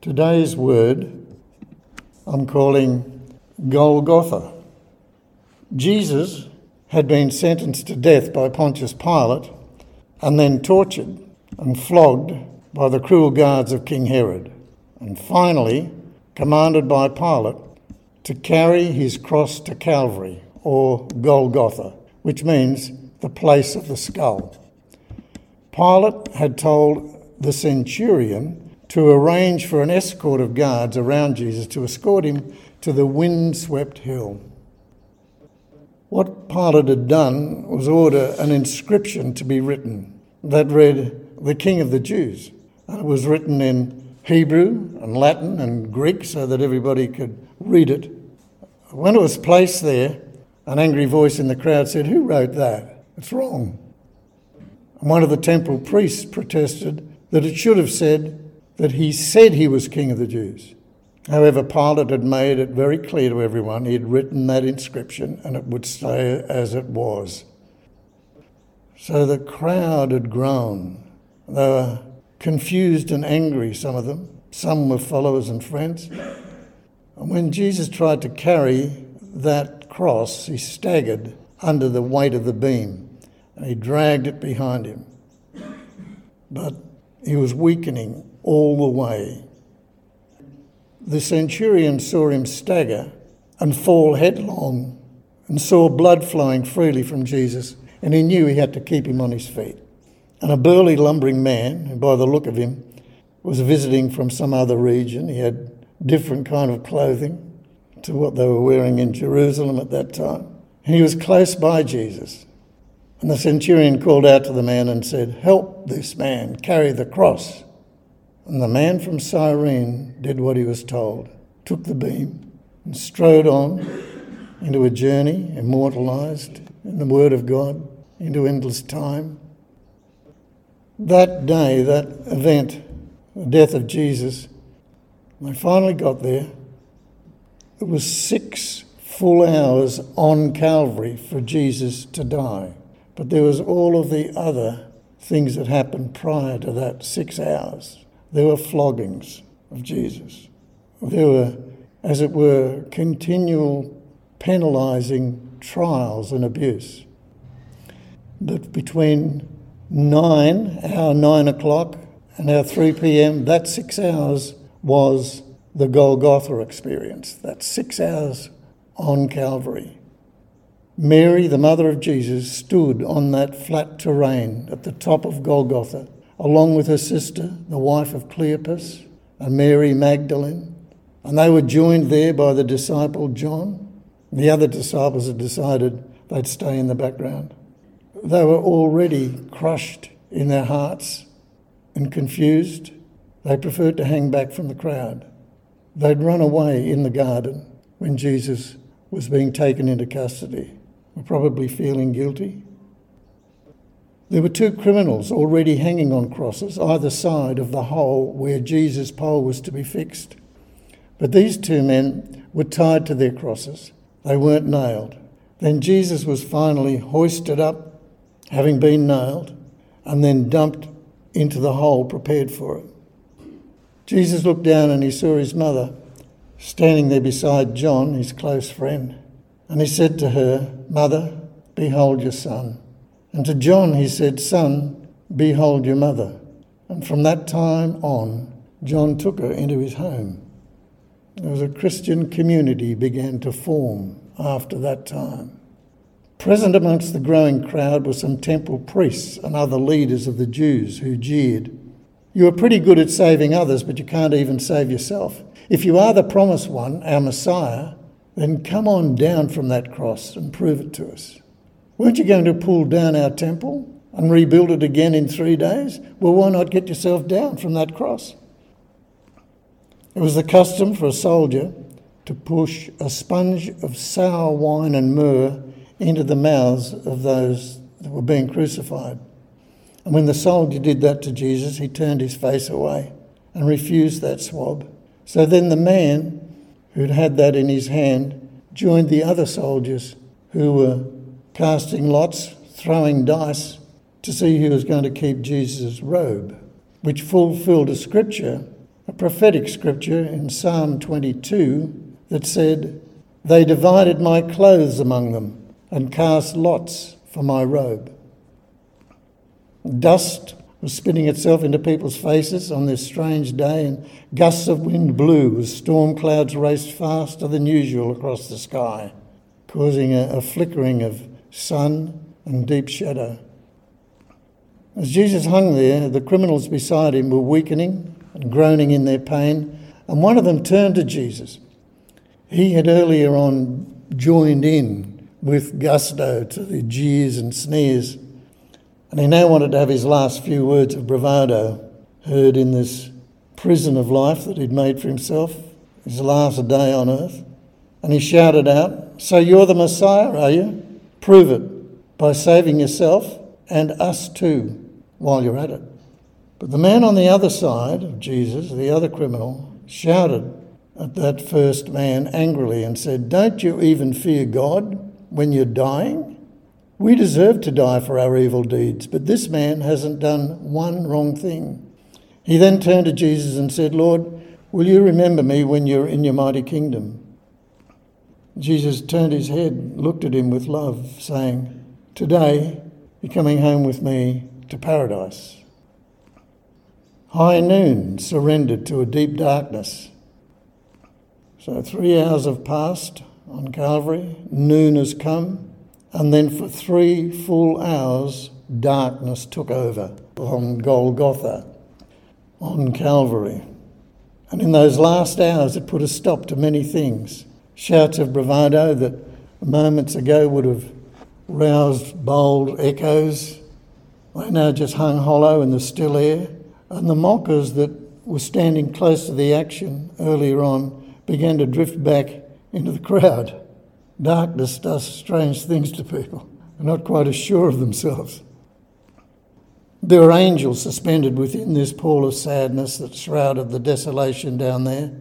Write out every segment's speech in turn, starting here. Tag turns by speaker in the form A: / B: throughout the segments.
A: Today's word I'm calling Golgotha. Jesus had been sentenced to death by Pontius Pilate and then tortured and flogged by the cruel guards of King Herod, and finally commanded by Pilate to carry his cross to Calvary or Golgotha, which means the place of the skull. Pilate had told the centurion to arrange for an escort of guards around Jesus to escort him to the wind-swept hill. What Pilate had done was order an inscription to be written that read, The King of the Jews. And it was written in Hebrew and Latin and Greek so that everybody could read it. When it was placed there, an angry voice in the crowd said, Who wrote that? It's wrong. And one of the temple priests protested that it should have said that he said he was king of the Jews. However, Pilate had made it very clear to everyone he had written that inscription and it would stay as it was. So the crowd had grown. They were confused and angry, some of them. Some were followers and friends. And when Jesus tried to carry that cross, he staggered under the weight of the beam and he dragged it behind him. But he was weakening all the way. The centurion saw him stagger and fall headlong and saw blood flowing freely from Jesus, and he knew he had to keep him on his feet. And a burly, lumbering man, by the look of him was visiting from some other region, he had different kind of clothing to what they were wearing in Jerusalem at that time. And he was close by Jesus. And the centurion called out to the man and said, Help this man carry the cross. And the man from Cyrene did what he was told, took the beam, and strode on into a journey immortalized in the Word of God, into endless time. That day, that event, the death of Jesus, when I finally got there. It was six full hours on Calvary for Jesus to die. But there was all of the other things that happened prior to that six hours. There were floggings of Jesus. There were, as it were, continual penalising trials and abuse. But between nine, our nine o'clock, and our 3 p.m., that six hours was the Golgotha experience. That six hours on Calvary. Mary, the mother of Jesus, stood on that flat terrain at the top of Golgotha, along with her sister, the wife of Cleopas, and Mary Magdalene. And they were joined there by the disciple John. The other disciples had decided they'd stay in the background. They were already crushed in their hearts and confused. They preferred to hang back from the crowd. They'd run away in the garden when Jesus was being taken into custody were probably feeling guilty. There were two criminals already hanging on crosses either side of the hole where Jesus' pole was to be fixed. But these two men were tied to their crosses, they weren't nailed. Then Jesus was finally hoisted up, having been nailed, and then dumped into the hole prepared for it. Jesus looked down and he saw his mother standing there beside John, his close friend. And he said to her, Mother, behold your son. And to John he said, Son, behold your mother. And from that time on, John took her into his home. There was a Christian community began to form after that time. Present amongst the growing crowd were some temple priests and other leaders of the Jews who jeered. You are pretty good at saving others, but you can't even save yourself. If you are the promised one, our Messiah, then come on down from that cross and prove it to us. Weren't you going to pull down our temple and rebuild it again in three days? Well, why not get yourself down from that cross? It was the custom for a soldier to push a sponge of sour wine and myrrh into the mouths of those that were being crucified. And when the soldier did that to Jesus, he turned his face away and refused that swab. So then the man who'd had that in his hand, joined the other soldiers who were casting lots, throwing dice to see who was going to keep Jesus' robe, which fulfilled a scripture a prophetic scripture in Psalm 22 that said, They divided my clothes among them and cast lots for my robe. Dust was spinning itself into people's faces on this strange day, and gusts of wind blew as storm clouds raced faster than usual across the sky, causing a, a flickering of sun and deep shadow. As Jesus hung there, the criminals beside him were weakening and groaning in their pain, and one of them turned to Jesus. He had earlier on joined in with gusto to the jeers and sneers and he now wanted to have his last few words of bravado heard in this prison of life that he'd made for himself, his last day on earth. And he shouted out, So you're the Messiah, are you? Prove it by saving yourself and us too while you're at it. But the man on the other side of Jesus, the other criminal, shouted at that first man angrily and said, Don't you even fear God when you're dying? We deserve to die for our evil deeds, but this man hasn't done one wrong thing. He then turned to Jesus and said, Lord, will you remember me when you're in your mighty kingdom? Jesus turned his head, looked at him with love, saying, Today you're coming home with me to paradise. High noon surrendered to a deep darkness. So three hours have passed on Calvary, noon has come. And then for three full hours, darkness took over on Golgotha, on Calvary. And in those last hours, it put a stop to many things. Shouts of bravado that moments ago would have roused bold echoes, they now just hung hollow in the still air. And the mockers that were standing close to the action earlier on began to drift back into the crowd. Darkness does strange things to people. They're not quite as sure of themselves. There were angels suspended within this pall of sadness that shrouded the desolation down there,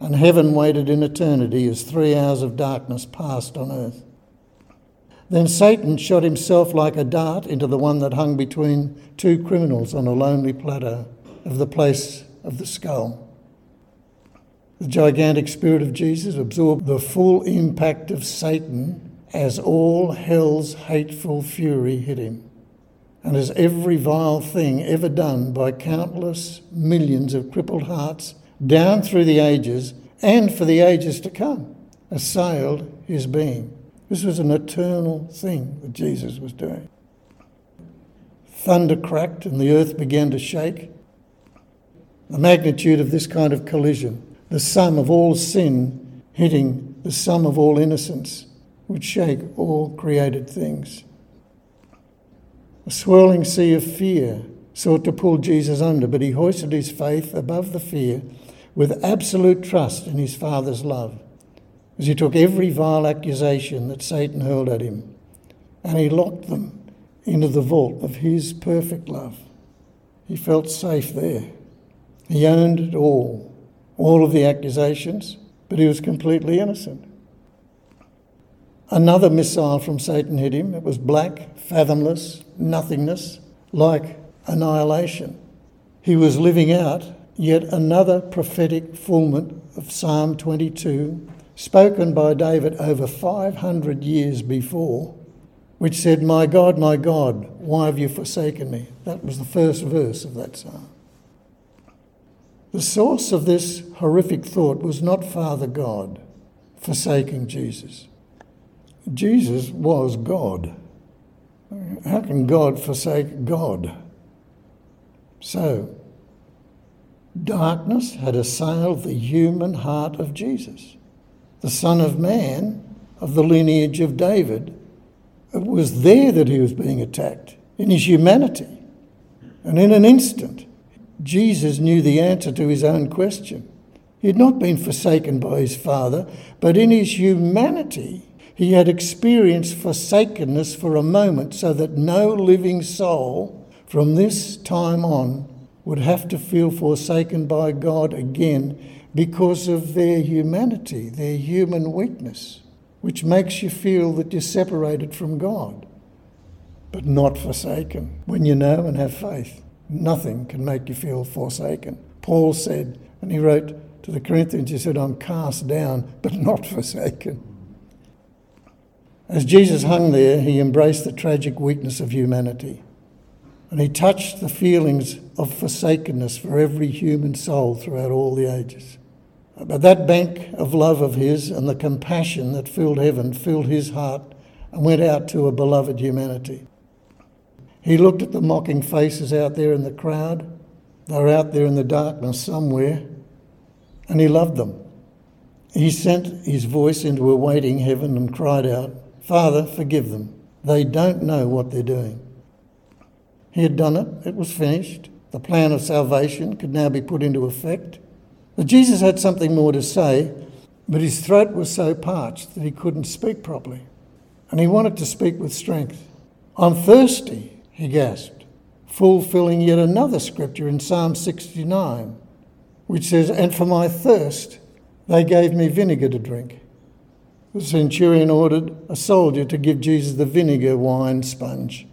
A: and heaven waited in eternity as three hours of darkness passed on earth. Then Satan shot himself like a dart into the one that hung between two criminals on a lonely plateau of the place of the skull. The gigantic spirit of Jesus absorbed the full impact of Satan as all hell's hateful fury hit him. And as every vile thing ever done by countless millions of crippled hearts down through the ages and for the ages to come assailed his being. This was an eternal thing that Jesus was doing. Thunder cracked and the earth began to shake. The magnitude of this kind of collision the sum of all sin hitting the sum of all innocence would shake all created things. A swirling sea of fear sought to pull Jesus under, but he hoisted his faith above the fear with absolute trust in his Father's love as he took every vile accusation that Satan hurled at him and he locked them into the vault of his perfect love. He felt safe there. He owned it all all of the accusations, but he was completely innocent. Another missile from Satan hit him. It was black, fathomless, nothingness, like annihilation. He was living out yet another prophetic fulfillment of Psalm 22, spoken by David over 500 years before, which said, My God, my God, why have you forsaken me? That was the first verse of that psalm. The source of this horrific thought was not Father God forsaking Jesus. Jesus was God. How can God forsake God? So, darkness had assailed the human heart of Jesus, the Son of Man of the lineage of David. It was there that he was being attacked, in his humanity. And in an instant, Jesus knew the answer to his own question. He had not been forsaken by his Father, but in his humanity, he had experienced forsakenness for a moment so that no living soul from this time on would have to feel forsaken by God again because of their humanity, their human weakness, which makes you feel that you're separated from God, but not forsaken when you know and have faith. Nothing can make you feel forsaken. Paul said, And he wrote to the Corinthians, he said, I'm cast down, but not forsaken. As Jesus hung there, he embraced the tragic weakness of humanity. And he touched the feelings of forsakenness for every human soul throughout all the ages. But that bank of love of his and the compassion that filled heaven filled his heart and went out to a beloved humanity. He looked at the mocking faces out there in the crowd. They were out there in the darkness somewhere, and he loved them. He sent his voice into a waiting heaven and cried out, Father, forgive them. They don't know what they're doing. He had done it, it was finished. The plan of salvation could now be put into effect. But Jesus had something more to say, but his throat was so parched that he couldn't speak properly. And he wanted to speak with strength. I'm thirsty, he gasped, fulfilling yet another scripture in Psalm 69, which says, And for my thirst they gave me vinegar to drink. The centurion ordered a soldier to give Jesus the vinegar wine sponge.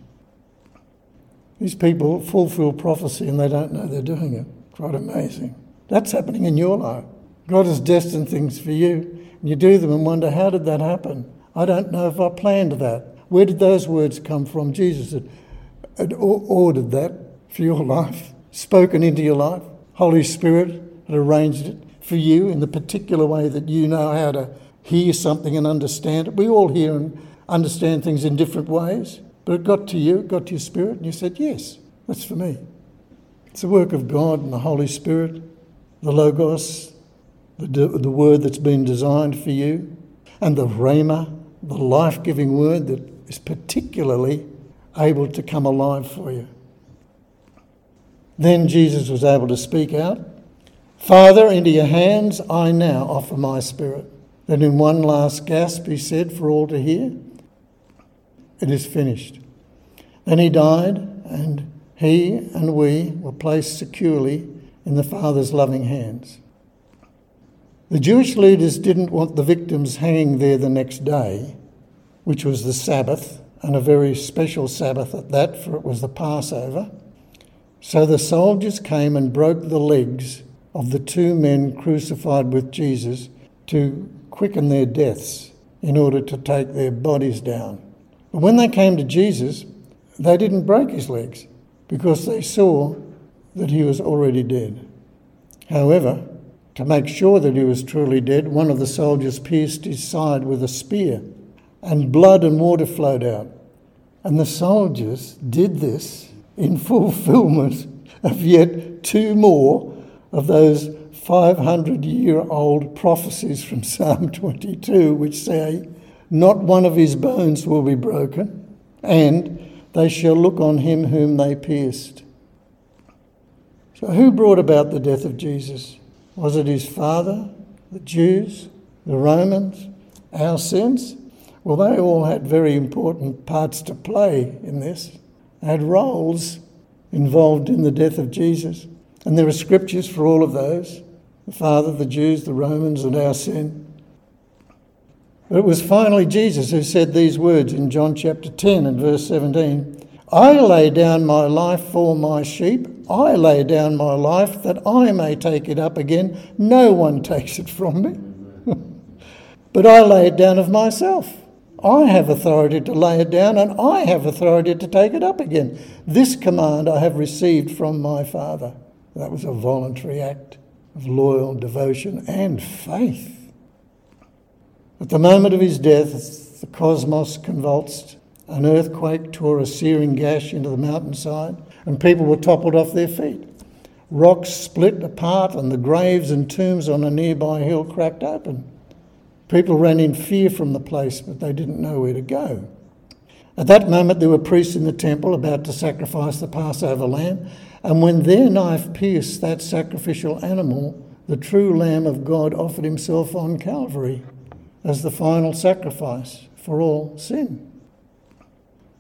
A: These people fulfill prophecy and they don't know they're doing it. Quite amazing. That's happening in your life. God has destined things for you, and you do them and wonder, how did that happen? I don't know if I planned that. Where did those words come from? Jesus had, had ordered that for your life, spoken into your life. Holy Spirit had arranged it for you in the particular way that you know how to hear something and understand it. We all hear and understand things in different ways, but it got to you, it got to your spirit, and you said, Yes, that's for me. It's the work of God and the Holy Spirit the Logos, the, the word that's been designed for you, and the Rhema, the life giving word that is particularly able to come alive for you. Then Jesus was able to speak out Father, into your hands I now offer my spirit. Then, in one last gasp, he said for all to hear, It is finished. Then he died, and he and we were placed securely in the Father's loving hands. The Jewish leaders didn't want the victims hanging there the next day, which was the Sabbath, and a very special Sabbath at that, for it was the Passover. So the soldiers came and broke the legs of the two men crucified with Jesus to quicken their deaths in order to take their bodies down. But when they came to Jesus, they didn't break his legs because they saw that he was already dead. However, to make sure that he was truly dead, one of the soldiers pierced his side with a spear, and blood and water flowed out. And the soldiers did this in fulfillment of yet two more of those 500 year old prophecies from Psalm 22, which say, Not one of his bones will be broken, and they shall look on him whom they pierced. So, who brought about the death of Jesus? Was it his father, the Jews, the Romans, our sins? Well, they all had very important parts to play in this, had roles involved in the death of Jesus. And there are scriptures for all of those the Father, the Jews, the Romans, and our sin. But it was finally Jesus who said these words in John chapter 10 and verse 17 I lay down my life for my sheep. I lay down my life that I may take it up again. No one takes it from me. but I lay it down of myself. I have authority to lay it down, and I have authority to take it up again. This command I have received from my Father. That was a voluntary act of loyal devotion and faith. At the moment of his death, the cosmos convulsed. An earthquake tore a searing gash into the mountainside, and people were toppled off their feet. Rocks split apart, and the graves and tombs on a nearby hill cracked open. People ran in fear from the place, but they didn't know where to go. At that moment, there were priests in the temple about to sacrifice the Passover lamb, and when their knife pierced that sacrificial animal, the true Lamb of God offered himself on Calvary as the final sacrifice for all sin.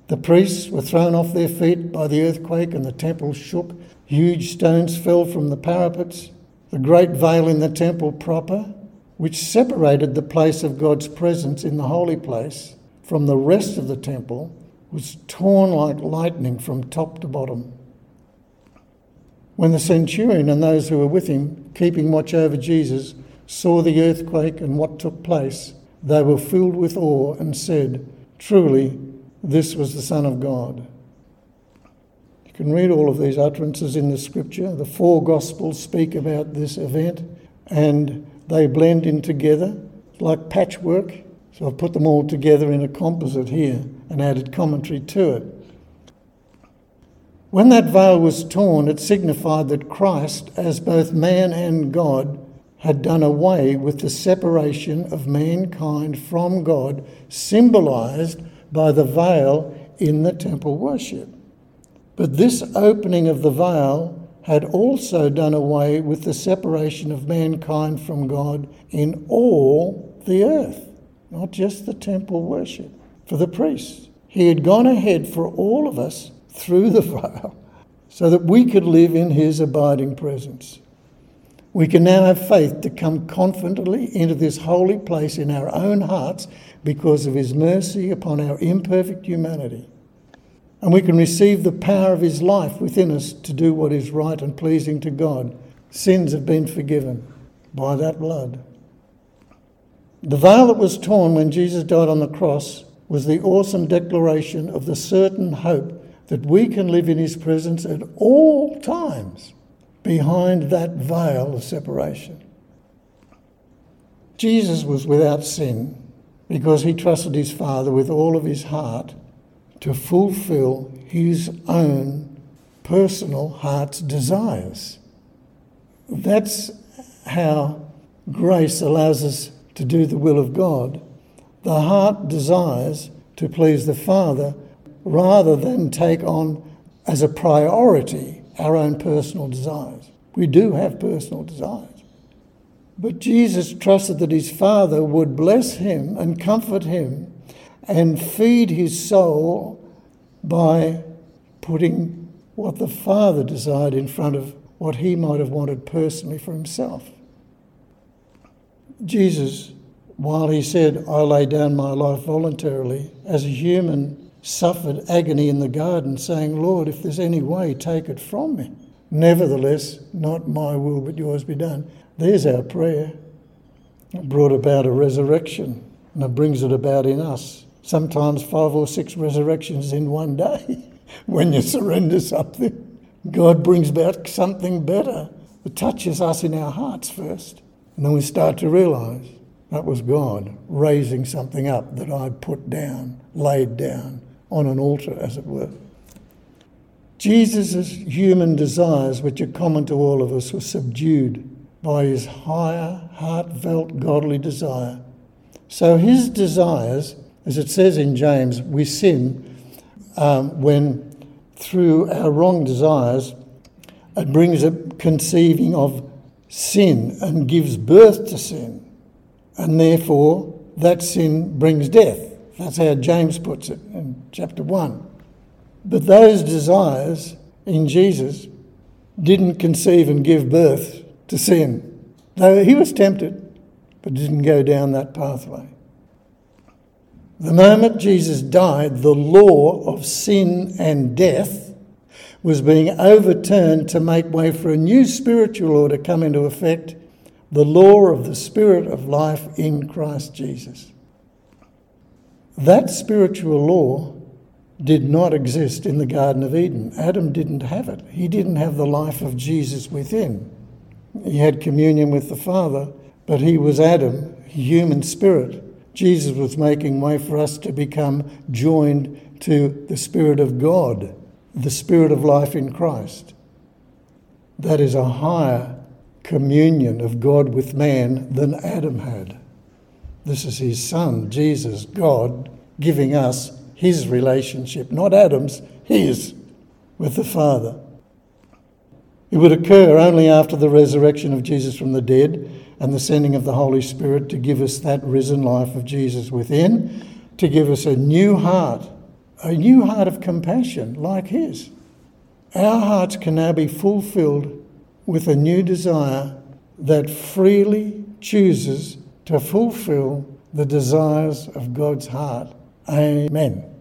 A: The priests were thrown off their feet by the earthquake, and the temple shook. Huge stones fell from the parapets. The great veil in the temple proper, which separated the place of God's presence in the holy place from the rest of the temple, was torn like lightning from top to bottom. When the centurion and those who were with him keeping watch over Jesus, saw the earthquake and what took place, they were filled with awe and said, Truly, this was the Son of God. You can read all of these utterances in the scripture. The four Gospels speak about this event and they blend in together like patchwork. So I've put them all together in a composite here and added commentary to it. When that veil was torn, it signified that Christ, as both man and God, had done away with the separation of mankind from God, symbolized by the veil in the temple worship. But this opening of the veil had also done away with the separation of mankind from God in all the earth, not just the temple worship, for the priests. He had gone ahead for all of us through the veil so that we could live in his abiding presence. We can now have faith to come confidently into this holy place in our own hearts because of his mercy upon our imperfect humanity. And we can receive the power of his life within us to do what is right and pleasing to God. Sins have been forgiven by that blood. The veil that was torn when Jesus died on the cross was the awesome declaration of the certain hope that we can live in His presence at all times behind that veil of separation. Jesus was without sin because he trusted his Father with all of his heart to fulfill his own personal heart's desires. That's how grace allows us to do the will of God. The heart desires to please the Father rather than take on as a priority our own personal desires. We do have personal desires. But Jesus trusted that his Father would bless him and comfort him and feed his soul by putting what the Father desired in front of what he might have wanted personally for himself. Jesus, while he said, I lay down my life voluntarily, as a human suffered agony in the garden, saying, Lord, if there's any way, take it from me. Nevertheless, not my will, but yours be done. There's our prayer. It brought about a resurrection, and it brings it about in us. Sometimes five or six resurrections in one day when you surrender something. God brings about something better that touches us in our hearts first. And then we start to realise that was God raising something up that I'd put down, laid down, on an altar, as it were. Jesus' human desires, which are common to all of us, were subdued by his higher, heartfelt, godly desire. So his desires, as it says in James, we sin um, when through our wrong desires it brings a conceiving of sin and gives birth to sin. And therefore, that sin brings death. That's how James puts it in chapter 1. But those desires in Jesus didn't conceive and give birth to sin. Though he was tempted, but didn't go down that pathway. The moment Jesus died, the law of sin and death was being overturned to make way for a new spiritual law to come into effect the law of the Spirit of life in Christ Jesus. That spiritual law did not exist in the Garden of Eden. Adam didn't have it. He didn't have the life of Jesus within. He had communion with the Father, but he was Adam, human spirit. Jesus was making way for us to become joined to the Spirit of God, the Spirit of life in Christ. That is a higher communion of God with man than Adam had. This is his son, Jesus, God, giving us his relationship, not Adam's, his, with the Father. It would occur only after the resurrection of Jesus from the dead and the sending of the Holy Spirit to give us that risen life of Jesus within, to give us a new heart, a new heart of compassion like his. Our hearts can now be fulfilled with a new desire that freely chooses to fulfill the desires of God's heart. Amen.